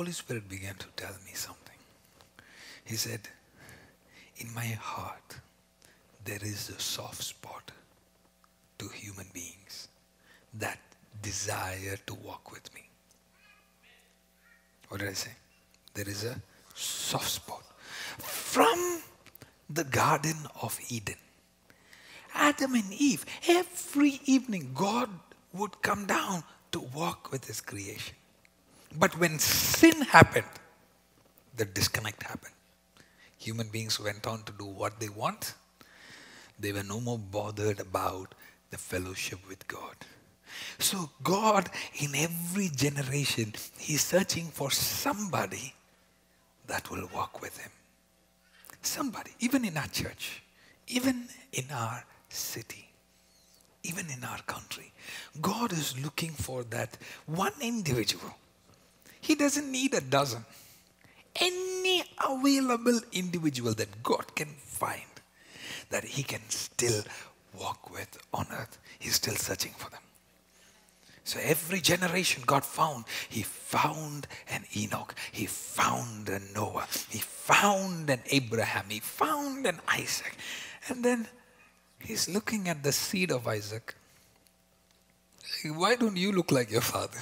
Holy Spirit began to tell me something. He said, In my heart, there is a soft spot to human beings that desire to walk with me. What did I say? There is a soft spot. From the Garden of Eden, Adam and Eve, every evening, God would come down to walk with His creation. But when sin happened, the disconnect happened. Human beings went on to do what they want. They were no more bothered about the fellowship with God. So, God, in every generation, He's searching for somebody that will walk with Him. Somebody, even in our church, even in our city, even in our country. God is looking for that one individual. He doesn't need a dozen. Any available individual that God can find that He can still walk with on earth, He's still searching for them. So every generation God found, He found an Enoch, He found a Noah, He found an Abraham, He found an Isaac. And then He's looking at the seed of Isaac. Why don't you look like your father?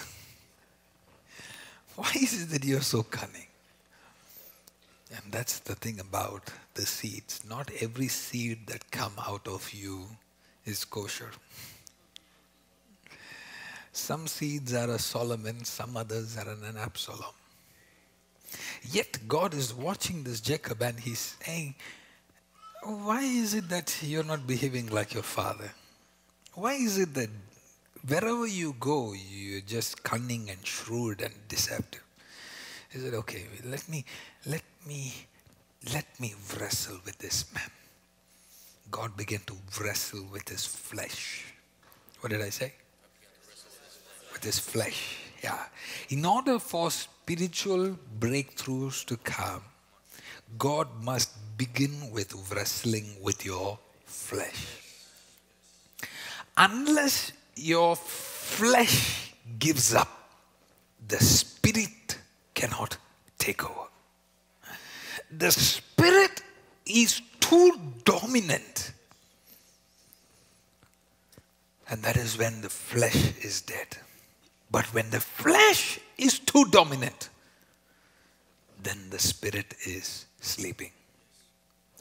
Why is it that you're so cunning? And that's the thing about the seeds. Not every seed that come out of you is kosher. Some seeds are a Solomon, some others are an Absalom. Yet God is watching this Jacob and he's saying, Why is it that you're not behaving like your father? Why is it that wherever you go, you're just cunning and shrewd and deceptive? He said, Okay, let me, let me, let me wrestle with this man. God began to wrestle with his flesh. What did I say? With his flesh. Yeah. In order for spiritual breakthroughs to come, God must begin with wrestling with your flesh. Unless your flesh gives up, the spirit cannot take over. The spirit is too dominant. And that is when the flesh is dead. But when the flesh is too dominant, then the spirit is sleeping.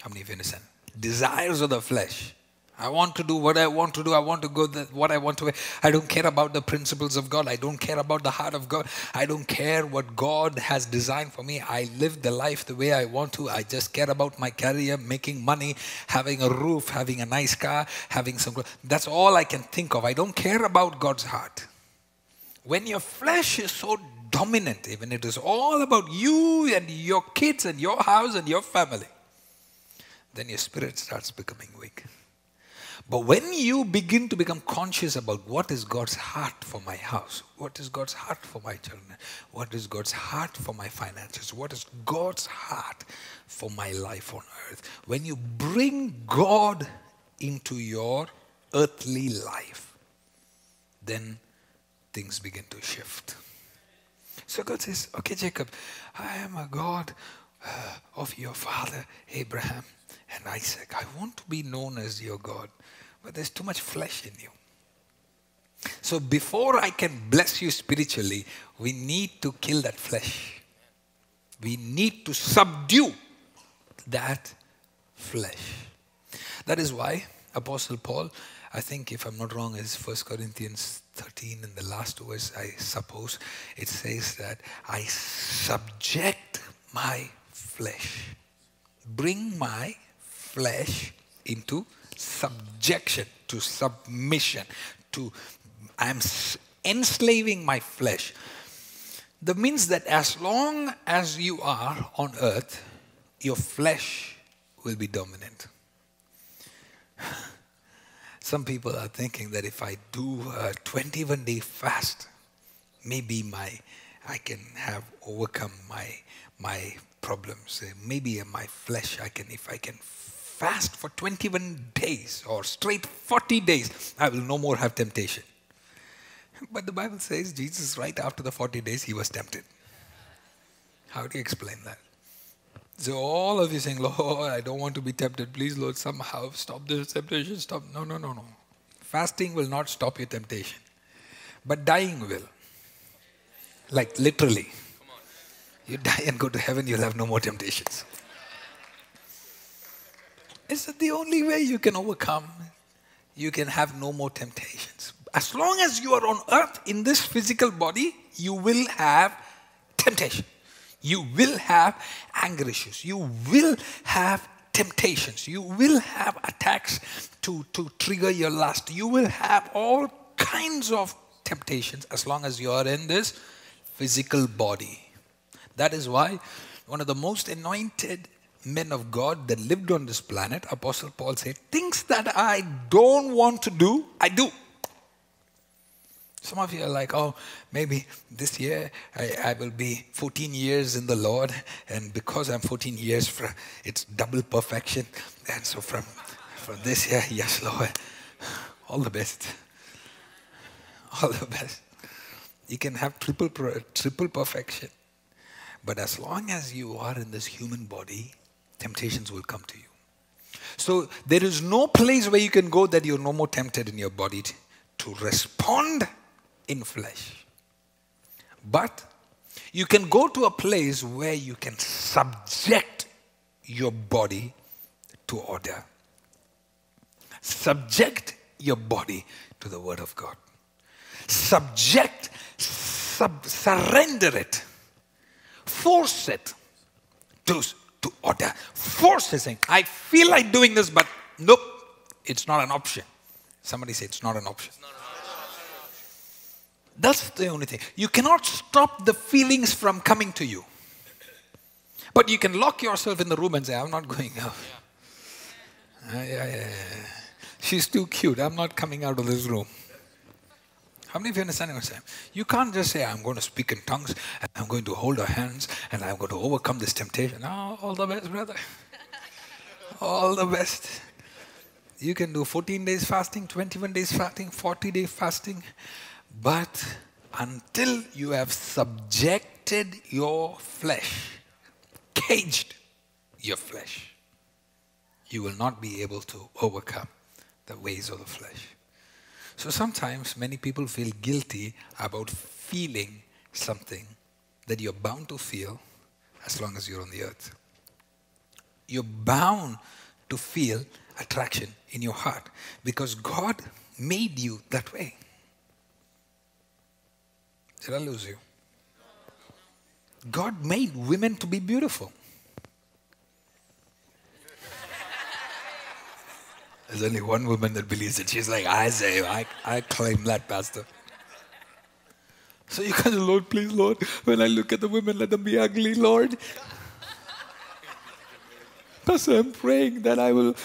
How many of you understand? Desires of the flesh I want to do what I want to do. I want to go the, what I want to. I don't care about the principles of God. I don't care about the heart of God. I don't care what God has designed for me. I live the life the way I want to. I just care about my career, making money, having a roof, having a nice car, having some. That's all I can think of. I don't care about God's heart. When your flesh is so dominant, even it is all about you and your kids and your house and your family, then your spirit starts becoming weak. But when you begin to become conscious about what is God's heart for my house, what is God's heart for my children, what is God's heart for my finances, what is God's heart for my life on earth, when you bring God into your earthly life, then things begin to shift. So God says, Okay, Jacob, I am a God of your father Abraham and Isaac. I want to be known as your God. But there's too much flesh in you. So before I can bless you spiritually, we need to kill that flesh. We need to subdue that flesh. That is why Apostle Paul, I think if I'm not wrong, is 1 Corinthians 13 in the last verse, I suppose, it says that I subject my flesh. Bring my flesh into subjection, to submission, to I'm enslaving my flesh. That means that as long as you are on earth, your flesh will be dominant. Some people are thinking that if I do a 21 day fast, maybe my I can have overcome my my problems. Uh, maybe in my flesh I can if I can fast for 21 days or straight 40 days, I will no more have temptation. But the Bible says Jesus, right after the 40 days, he was tempted. How do you explain that? So all of you saying, Lord, I don't want to be tempted. Please, Lord, somehow stop this temptation. Stop. No, no, no, no. Fasting will not stop your temptation. But dying will. Like literally. You die and go to heaven, you'll have no more temptations. Is it the only way you can overcome? You can have no more temptations. As long as you are on earth in this physical body, you will have temptation. You will have anger issues. You will have temptations. You will have attacks to, to trigger your lust. You will have all kinds of temptations as long as you are in this physical body. That is why one of the most anointed men of God that lived on this planet, Apostle Paul said, Things that I don't want to do, I do. Some of you are like, oh, maybe this year I, I, will be 14 years in the Lord, and because I'm 14 years, from, it's double perfection. And so from, from this year, yes, Lord, all the best. All the best. You can have triple, triple perfection. But as long as you are in this human body, temptations will come to you. So there is no place where you can go that you're no more tempted in your body to respond in flesh. But you can go to a place where you can subject your body to order. Subject your body to the Word of God. Subject, sub, surrender it, force it to, to order. Force it, saying, I feel like doing this, but nope, it's not an option. Somebody say it's not an option. That's the only thing. You cannot stop the feelings from coming to you. But you can lock yourself in the room and say, I'm not going out. Yeah. Uh, yeah, yeah. She's too cute. I'm not coming out of this room. How many of you understand what I'm saying? You can't just say, I'm going to speak in tongues and I'm going to hold her hands and I'm going to overcome this temptation. No, all the best, brother. all the best. You can do 14 days fasting, 21 days fasting, 40 days fasting. But until you have subjected your flesh, caged your flesh, you will not be able to overcome the ways of the flesh. So sometimes many people feel guilty about feeling something that you're bound to feel as long as you're on the earth. You're bound to feel attraction in your heart because God made you that way. Did I lose you? God made women to be beautiful. There's only one woman that believes it. She's like, I say, I, I claim that, Pastor. So you guys, Lord, please, Lord, when I look at the women, let them be ugly, Lord. Pastor, I'm praying that I will.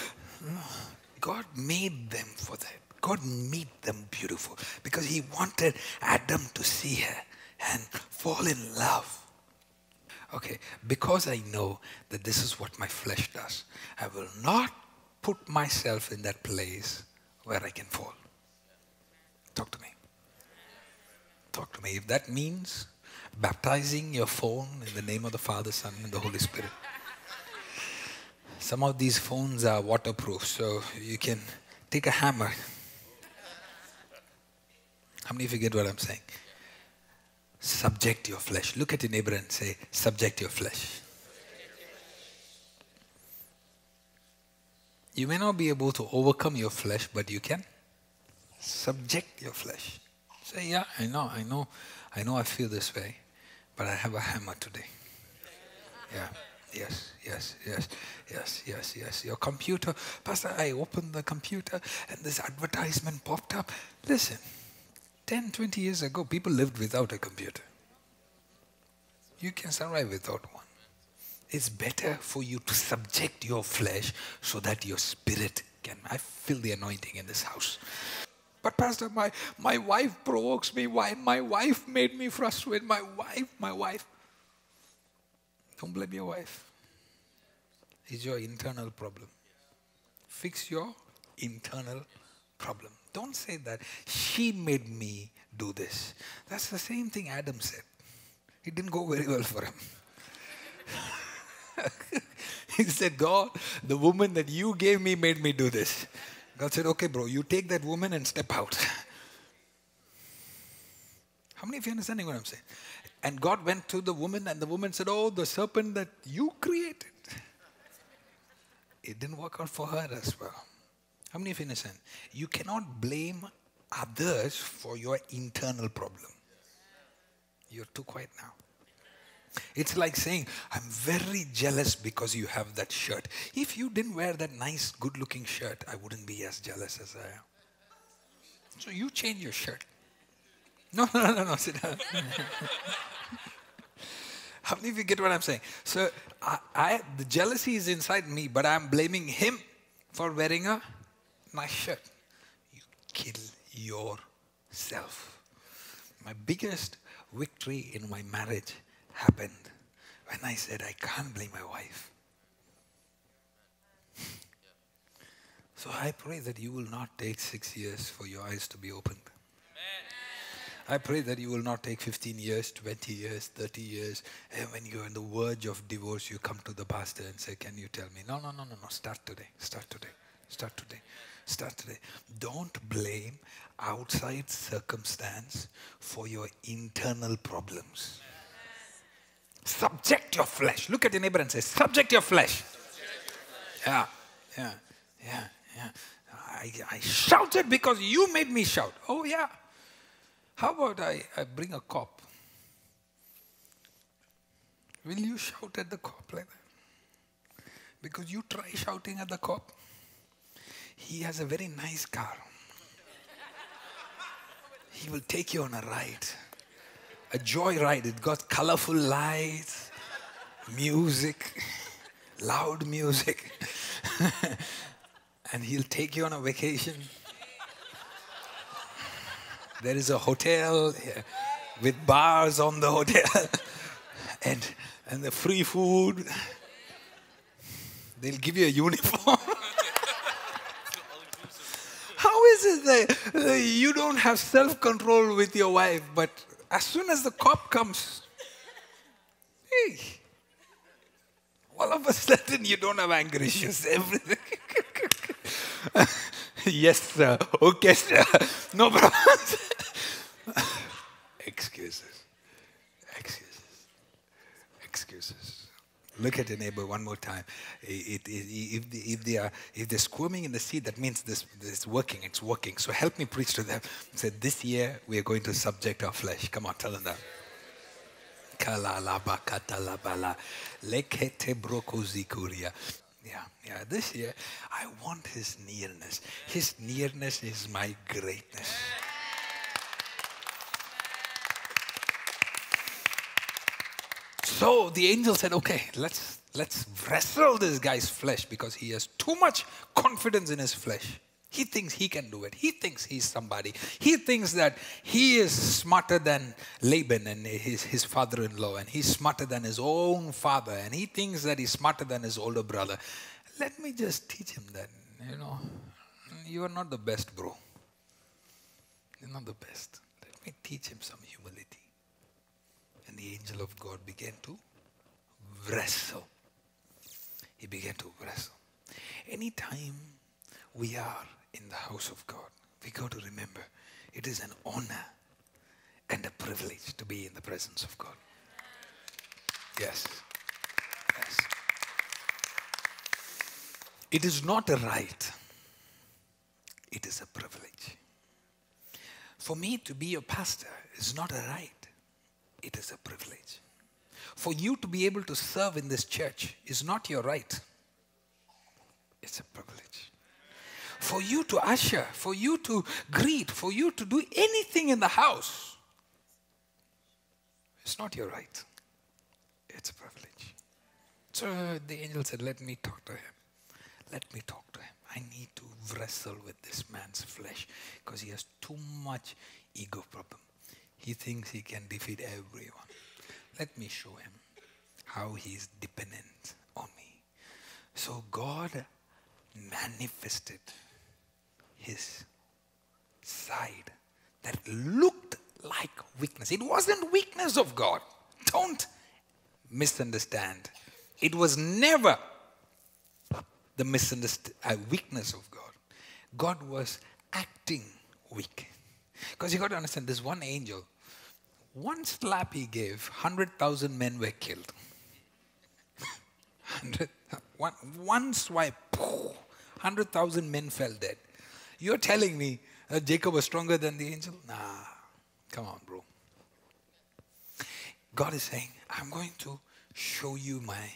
God made them for that. God made them beautiful because He wanted Adam to see her and fall in love. Okay, because I know that this is what my flesh does, I will not put myself in that place where I can fall. Talk to me. Talk to me. If that means baptizing your phone in the name of the Father, Son, and the Holy Spirit. Some of these phones are waterproof, so you can take a hammer how many of you get what I'm saying? Subject your flesh. Look at your neighbor and say, Subject your flesh. You may not be able to overcome your flesh, but you can subject your flesh. Say, Yeah, I know, I know, I know I feel this way, but I have a hammer today. Yeah. Yes, yes, yes, yes, yes, yes. Your computer, Pastor, I opened the computer and this advertisement popped up. Listen, 10, 20 years ago, people lived without a computer. You can survive without one. It's better for you to subject your flesh so that your spirit can. I feel the anointing in this house. But Pastor, my, my wife provokes me. Why? My wife made me frustrated. My wife, my wife. Don't blame your wife. It's your internal problem. Fix your internal problem. Don't say that. She made me do this. That's the same thing Adam said. It didn't go very well for him. he said, God, the woman that you gave me made me do this. God said, Okay, bro, you take that woman and step out. How many of you understanding what I'm saying? And God went to the woman, and the woman said, Oh, the serpent that you created. It didn't work out for her as well. How many of you understand? You cannot blame others for your internal problem. You're too quiet now. It's like saying, I'm very jealous because you have that shirt. If you didn't wear that nice, good looking shirt, I wouldn't be as jealous as I am. So you change your shirt. No, no, no, no, sit down. How many of you get what I'm saying? So I, I, the jealousy is inside me, but I'm blaming him for wearing a nice shirt. You kill yourself. My biggest victory in my marriage happened when I said, I can't blame my wife. So I pray that you will not take six years for your eyes to be opened. I pray that you will not take 15 years, 20 years, 30 years, and when you're on the verge of divorce, you come to the pastor and say, Can you tell me? No, no, no, no, no. Start today. Start today. Start today. Start today. Don't blame outside circumstance for your internal problems. Subject your flesh. Look at your neighbor and say, Subject your flesh. Yeah, yeah, yeah, yeah. I, I shouted because you made me shout. Oh, yeah. How about I, I bring a cop? Will you shout at the cop like that? Because you try shouting at the cop. He has a very nice car. He will take you on a ride. A joyride. It got colorful lights, music, loud music. and he'll take you on a vacation. There is a hotel with bars on the hotel and, and the free food. They'll give you a uniform. How is it that you don't have self control with your wife, but as soon as the cop comes, hey, all of a sudden you don't have anger issues, everything. yes, sir. Okay, sir. No problem. Look at your neighbor one more time. It, it, if, if, they are, if they're squirming in the seat, that means this, this is working. It's working. So help me preach to them. Say, this year we are going to subject our flesh. Come on, tell them that. Yeah, yeah. This year, I want His nearness. His nearness is my greatness. So the angel said, okay, let's, let's wrestle this guy's flesh because he has too much confidence in his flesh. He thinks he can do it. He thinks he's somebody. He thinks that he is smarter than Laban and his, his father in law, and he's smarter than his own father, and he thinks that he's smarter than his older brother. Let me just teach him that, you know, you are not the best, bro. You're not the best. Let me teach him some humility. The angel of God began to wrestle. He began to wrestle. Anytime we are in the house of God, we got to remember it is an honor and a privilege to be in the presence of God. Yes. Yes. It is not a right, it is a privilege. For me to be a pastor is not a right, it is a privilege. For you to be able to serve in this church is not your right, it's a privilege. For you to usher, for you to greet, for you to do anything in the house, it's not your right, it's a privilege. So the angel said, Let me talk to him. Let me talk to him. I need to wrestle with this man's flesh because he has too much ego problem. He thinks he can defeat everyone. Let me show him how he is dependent on me. So God manifested his side that looked like weakness. It wasn't weakness of God. Don't misunderstand It was never the misunderstood uh, weakness of God. God was acting weak. Because you got to understand, this one angel, one slap he gave, 100,000 men were killed. one, one swipe, 100,000 men fell dead. You're telling me uh, Jacob was stronger than the angel? Nah, come on, bro. God is saying, I'm going to show you my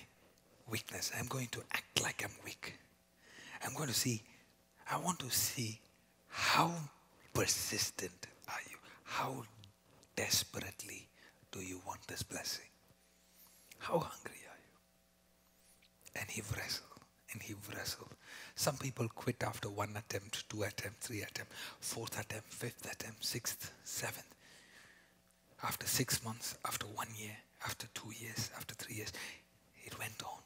weakness. I'm going to act like I'm weak. I'm going to see, I want to see how persistent are you? How desperately do you want this blessing? How hungry are you? And he wrestled and he wrestled. Some people quit after one attempt, two attempts, three attempts, fourth attempt, fifth attempt, sixth, seventh. After six months, after one year, after two years, after three years, it went on.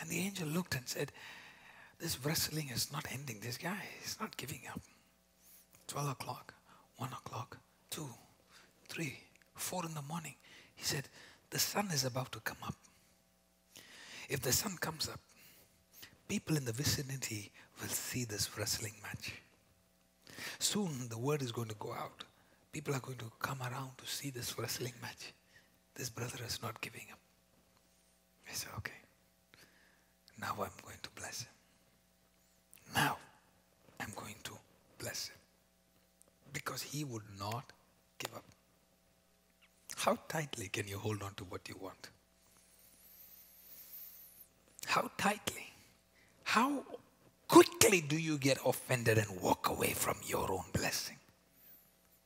And the angel looked and said, This wrestling is not ending. This guy is not giving up. 12 o'clock, 1 o'clock, 2, 3, 4 in the morning. He said, The sun is about to come up. If the sun comes up, people in the vicinity will see this wrestling match. Soon the word is going to go out. People are going to come around to see this wrestling match. This brother is not giving up. I said, okay. Now I'm going to bless him. Now I'm going to bless him. Because he would not give up. How tightly can you hold on to what you want? How tightly? How quickly do you get offended and walk away from your own blessing?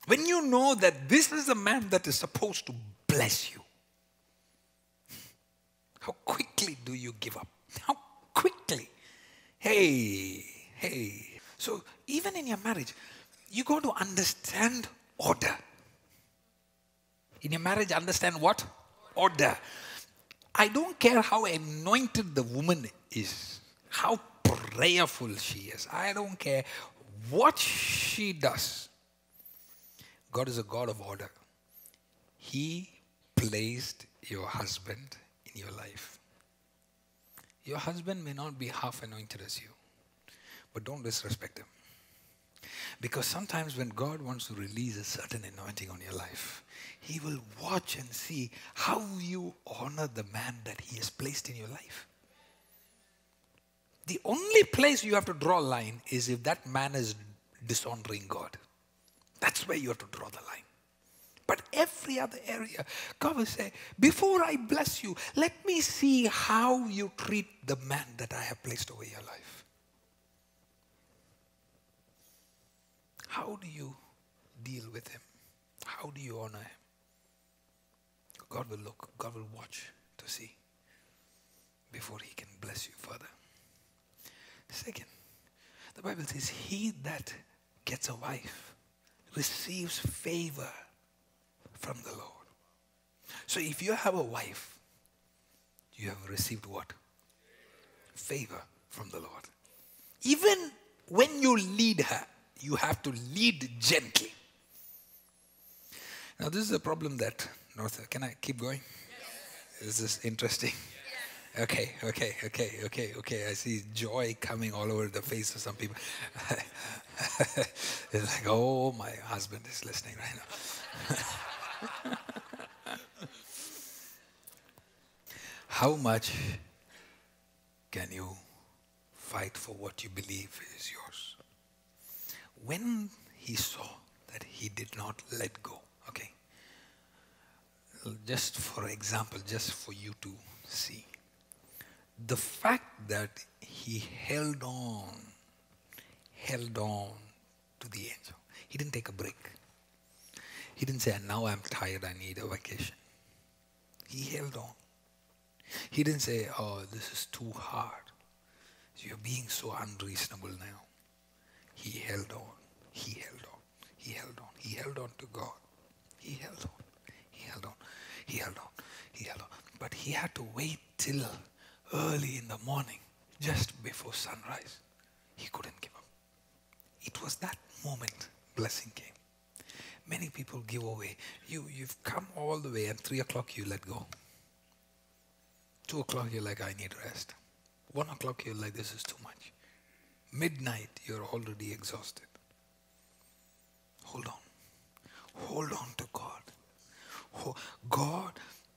When you know that this is the man that is supposed to bless you, how quickly do you give up? How quickly? Hey, hey. So, even in your marriage, you got to understand order. In your marriage, understand what? Order. I don't care how anointed the woman is, how prayerful she is. I don't care what she does. God is a God of order. He placed your husband in your life. Your husband may not be half anointed as you, but don't disrespect him. Because sometimes when God wants to release a certain anointing on your life, He will watch and see how you honor the man that He has placed in your life. The only place you have to draw a line is if that man is dishonoring God. That's where you have to draw the line. But every other area, God will say, Before I bless you, let me see how you treat the man that I have placed over your life. How do you deal with him? How do you honor him? God will look, God will watch to see before he can bless you further. Second, the Bible says, He that gets a wife receives favor from the Lord. So if you have a wife, you have received what? Favor from the Lord. Even when you lead her, you have to lead gently. Now, this is a problem that North. Can I keep going? Yes. Is this interesting? Yes. Okay, okay, okay, okay, okay. I see joy coming all over the face of some people. it's like, oh, my husband is listening right now. How much can you fight for what you believe is yours? When he saw that he did not let go, just for example, just for you to see, the fact that he held on, held on to the angel, he didn't take a break. He didn't say, now I'm tired, I need a vacation. He held on. He didn't say, oh, this is too hard. You're being so unreasonable now. He held on. He held on. He held on. He held on to God. He held on. He held on. He held on. But he had to wait till early in the morning, just before sunrise. He couldn't give up. It was that moment blessing came. Many people give away. You, you've come all the way, and three o'clock you let go. Two o'clock, you're like, I need rest. One o'clock, you're like, this is too much. Midnight, you're already exhausted. Hold on. Hold on to God. God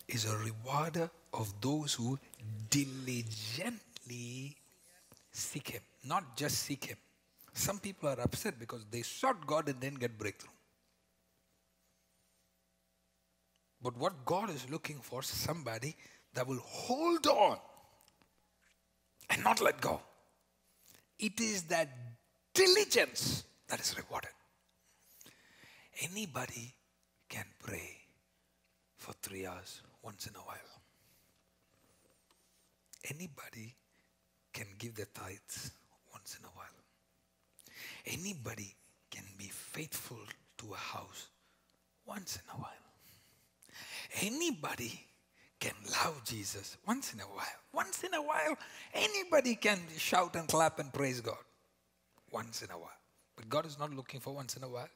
is a rewarder of those who diligently seek Him, not just seek Him. Some people are upset because they sought God and then get breakthrough. But what God is looking for is somebody that will hold on and not let go. It is that diligence that is rewarded. Anybody can pray for three hours once in a while. Anybody can give the tithes once in a while. Anybody can be faithful to a house once in a while. Anybody can love Jesus once in a while. Once in a while, anybody can shout and clap and praise God. Once in a while. But God is not looking for once in a while,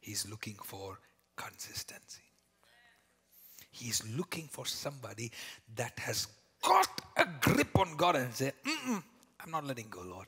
He's looking for consistency. He's looking for somebody that has got a grip on God and say, I'm not letting go, Lord.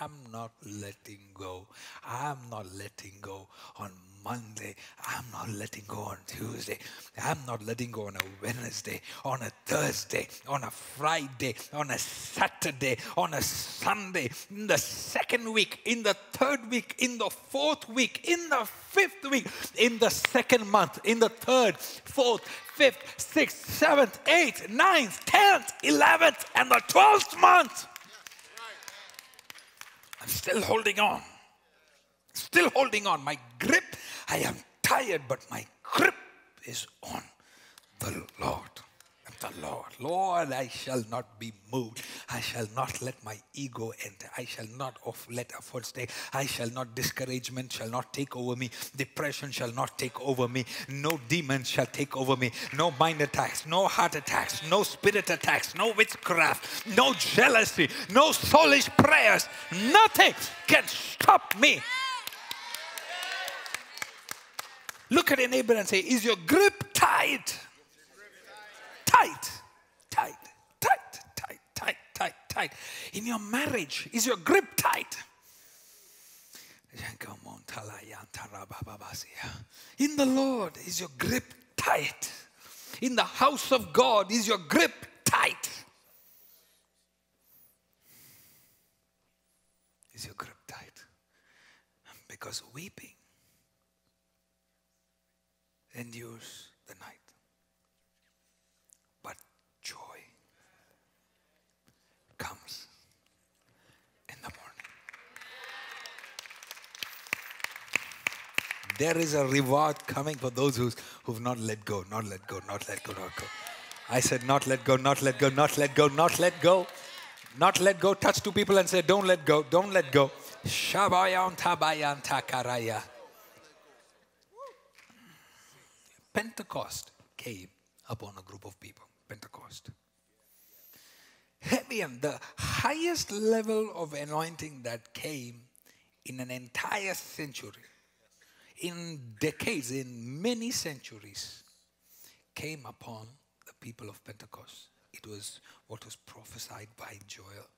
I'm not letting go. I'm not letting go on Monday. I'm not letting go on Tuesday. I'm not letting go on a Wednesday, on a Thursday, on a Friday, on a Saturday, on a Sunday, in the second week, in the third week, in the fourth week, in the fifth week, in the second month, in the third, fourth, fifth, sixth, seventh, eighth, ninth, tenth, eleventh, and the twelfth month. Still holding on. Still holding on. My grip, I am tired, but my grip is on the Lord the Lord. Lord, I shall not be moved. I shall not let my ego enter. I shall not off, let effort stay. I shall not, discouragement shall not take over me. Depression shall not take over me. No demons shall take over me. No mind attacks, no heart attacks, no spirit attacks, no witchcraft, no jealousy, no soulish prayers. Nothing can stop me. Look at your neighbor and say, Is your grip tight? Tight, tight, tight, tight, tight, tight, tight. In your marriage, is your grip tight? In the Lord, is your grip tight? In the house of God, is your grip tight? Is your grip tight? Because weeping endures the night. comes in the morning. There is a reward coming for those who's, who've not let go, not let go, not let go, not go. I said, not let go, not let go, not let go, not let go. Not let go. Touch two people and say, don't let go, don't let go. Shabayan tabayan takaraya. Pentecost came upon a group of people. Pentecost heavy and the highest level of anointing that came in an entire century, in decades, in many centuries, came upon the people of Pentecost. It was what was prophesied by Joel.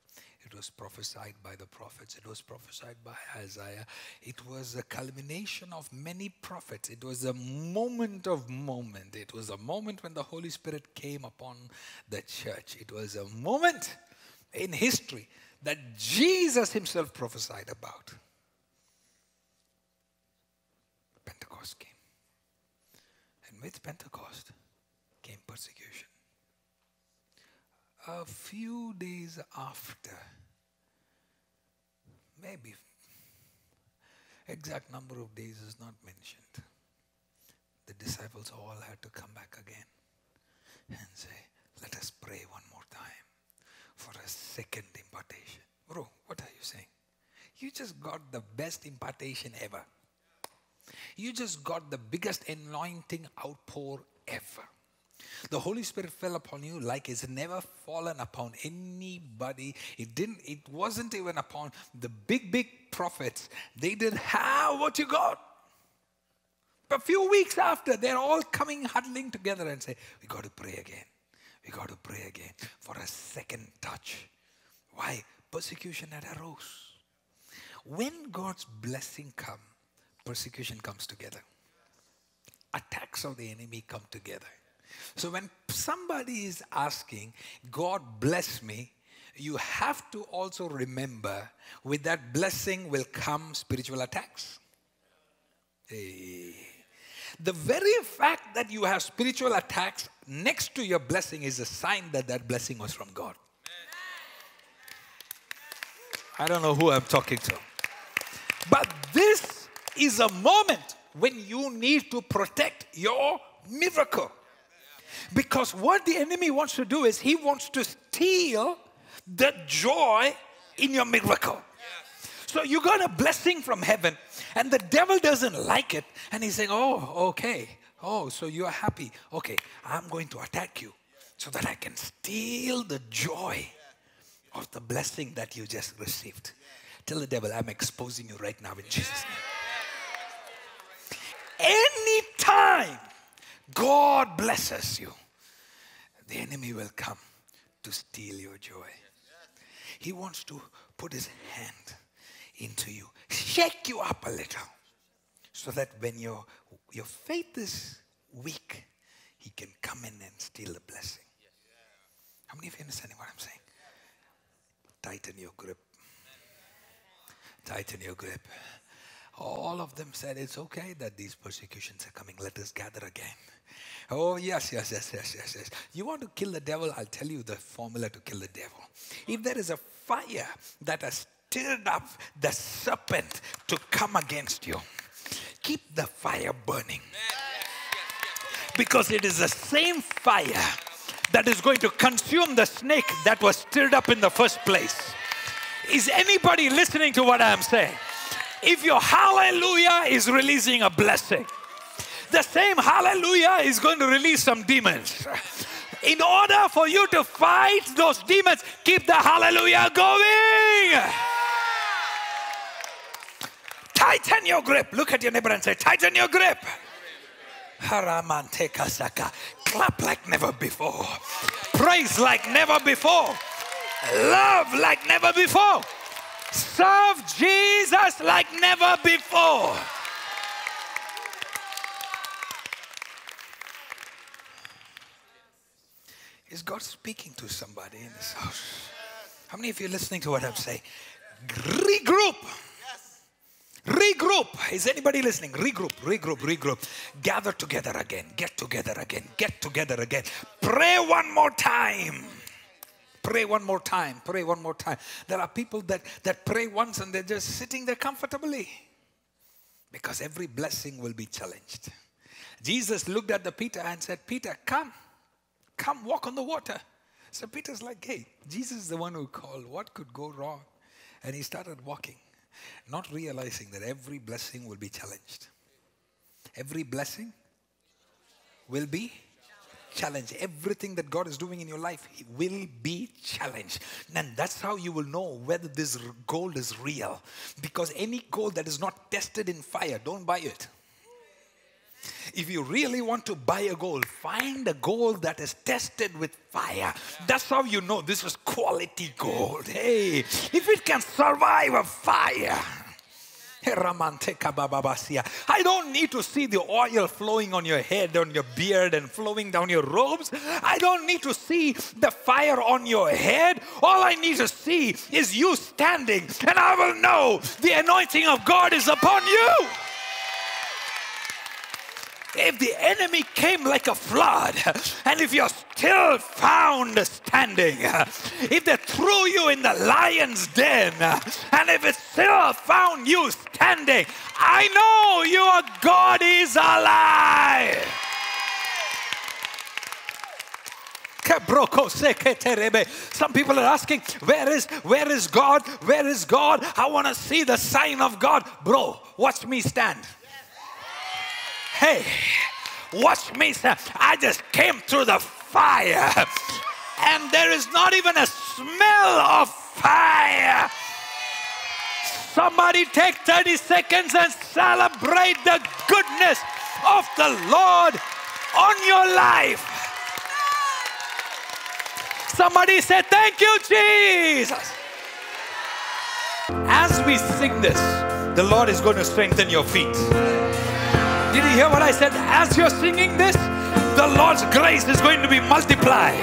It was prophesied by the prophets. It was prophesied by Isaiah. It was a culmination of many prophets. It was a moment of moment. It was a moment when the Holy Spirit came upon the church. It was a moment in history that Jesus himself prophesied about. Pentecost came. And with Pentecost came persecution a few days after, maybe exact number of days is not mentioned, the disciples all had to come back again and say, Let us pray one more time for a second impartation. Bro, what are you saying? You just got the best impartation ever. You just got the biggest anointing outpour ever. The Holy Spirit fell upon you like it's never fallen upon anybody. It didn't, it wasn't even upon the big, big prophets. They didn't have what you got. A few weeks after, they're all coming huddling together and say, We got to pray again. we got to pray again for a second touch. Why? Persecution had arose. When God's blessing come, persecution comes together. Attacks of the enemy come together. So when somebody is asking, God bless me, you have to also remember with that blessing will come spiritual attacks. Hey. The very fact that you have spiritual attacks next to your blessing is a sign that that blessing was from God. I don't know who I'm talking to. But this is a moment when you need to protect your miracle. Because what the enemy wants to do is he wants to steal the joy in your miracle. So you got a blessing from heaven, and the devil doesn't like it, and he's saying, Oh, okay. Oh, so you are happy. Okay, I'm going to attack you so that I can steal the joy of the blessing that you just received. Tell the devil, I'm exposing you right now in Jesus' name. Anytime God blesses you, the enemy will come to steal your joy. He wants to put his hand into you, shake you up a little, so that when your, your faith is weak, he can come in and steal the blessing. How many of you understand what I'm saying? Tighten your grip. Tighten your grip. All of them said, It's okay that these persecutions are coming. Let us gather again. Oh, yes, yes, yes, yes, yes, yes. You want to kill the devil? I'll tell you the formula to kill the devil. If there is a fire that has stirred up the serpent to come against you, keep the fire burning. Because it is the same fire that is going to consume the snake that was stirred up in the first place. Is anybody listening to what I'm saying? If your hallelujah is releasing a blessing, the same hallelujah is going to release some demons. In order for you to fight those demons, keep the hallelujah going. Tighten your grip. Look at your neighbor and say, Tighten your grip. Clap like never before. Praise like never before. Love like never before. Serve Jesus like never before. Is God speaking to somebody in this house? How many of you are listening to what I'm saying? Regroup. Regroup. Is anybody listening? Regroup, regroup, regroup. Gather together again. Get together again. Get together again. Pray one more time. Pray one more time. Pray one more time. There are people that, that pray once and they're just sitting there comfortably because every blessing will be challenged. Jesus looked at the Peter and said, Peter, come. Come walk on the water. So Peter's like, hey, Jesus is the one who called. What could go wrong? And he started walking, not realizing that every blessing will be challenged. Every blessing will be challenged. Everything that God is doing in your life will be challenged. And that's how you will know whether this gold is real. Because any gold that is not tested in fire, don't buy it. If you really want to buy a gold, find a gold that is tested with fire. That's how you know this is quality gold. Hey, if it can survive a fire. I don't need to see the oil flowing on your head, on your beard, and flowing down your robes. I don't need to see the fire on your head. All I need to see is you standing, and I will know the anointing of God is upon you. If the enemy came like a flood, and if you're still found standing, if they threw you in the lion's den, and if it still found you standing, I know your God is alive. Some people are asking, where is where is God? Where is God? I want to see the sign of God. Bro, watch me stand. Hey, watch me. I just came through the fire, and there is not even a smell of fire. Somebody take 30 seconds and celebrate the goodness of the Lord on your life. Somebody say, Thank you, Jesus. As we sing this, the Lord is going to strengthen your feet. You hear what I said? As you're singing this, the Lord's grace is going to be multiplied.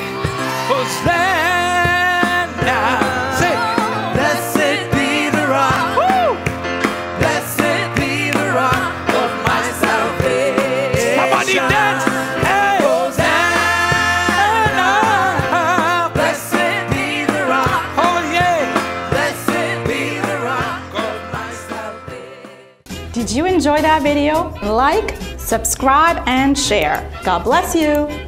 Hosanna. That video? Like, subscribe, and share. God bless you.